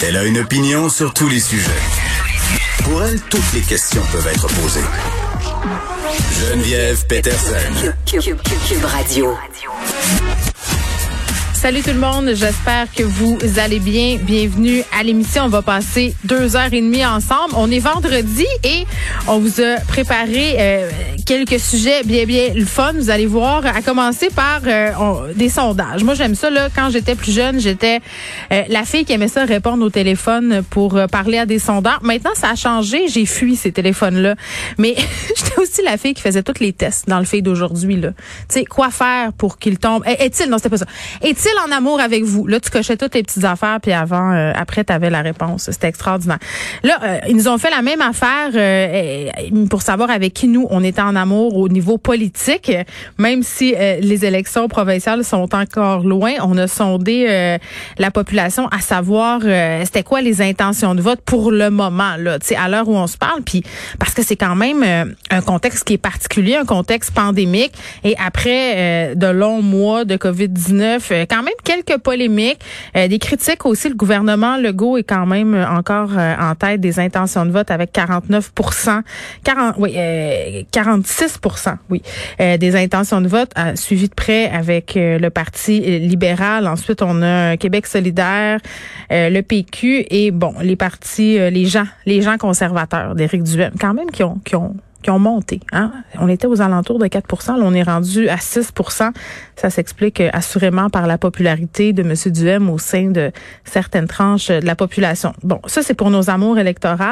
Elle a une opinion sur tous les sujets. Pour elle, toutes les questions peuvent être posées. Geneviève Peterson. Cube Radio. Salut tout le monde, j'espère que vous allez bien. Bienvenue à l'émission. On va passer deux heures et demie ensemble. On est vendredi et on vous a préparé euh, quelques sujets bien bien le fun. Vous allez voir, à commencer par euh, des sondages. Moi j'aime ça là. Quand j'étais plus jeune, j'étais euh, la fille qui aimait ça répondre au téléphone pour parler à des sondeurs. Maintenant ça a changé. J'ai fui ces téléphones là. Mais j'étais aussi la fille qui faisait tous les tests dans le fait d'aujourd'hui là. Tu sais quoi faire pour qu'il tombe? Est-il? Non c'était pas ça. Est-il en amour avec vous? Là, tu cochais toutes tes petites affaires, puis avant, euh, après, tu avais la réponse. C'était extraordinaire. Là, euh, ils nous ont fait la même affaire euh, pour savoir avec qui nous, on était en amour au niveau politique. Même si les élections provinciales sont encore loin, on a sondé la population à savoir c'était quoi les intentions de vote pour le moment, là, à l'heure où on se parle. Puis parce que c'est quand même un contexte qui est particulier, un contexte pandémique. Et après de longs mois de COVID-19, quand même quelques polémiques, euh, des critiques aussi. Le gouvernement Legault est quand même encore euh, en tête des intentions de vote avec 49 40, oui, 46 euh, oui, des intentions de vote, suivi de près avec le Parti libéral. Ensuite, on a Québec solidaire, le PQ et bon, les partis, les gens, les gens conservateurs d'Éric Duhem, quand même qui ont, qui ont qui ont monté. Hein? On était aux alentours de 4 là, on est rendu à 6% Ça s'explique euh, assurément par la popularité de M. Duhem au sein de certaines tranches de la population. Bon, ça, c'est pour nos amours électoraux.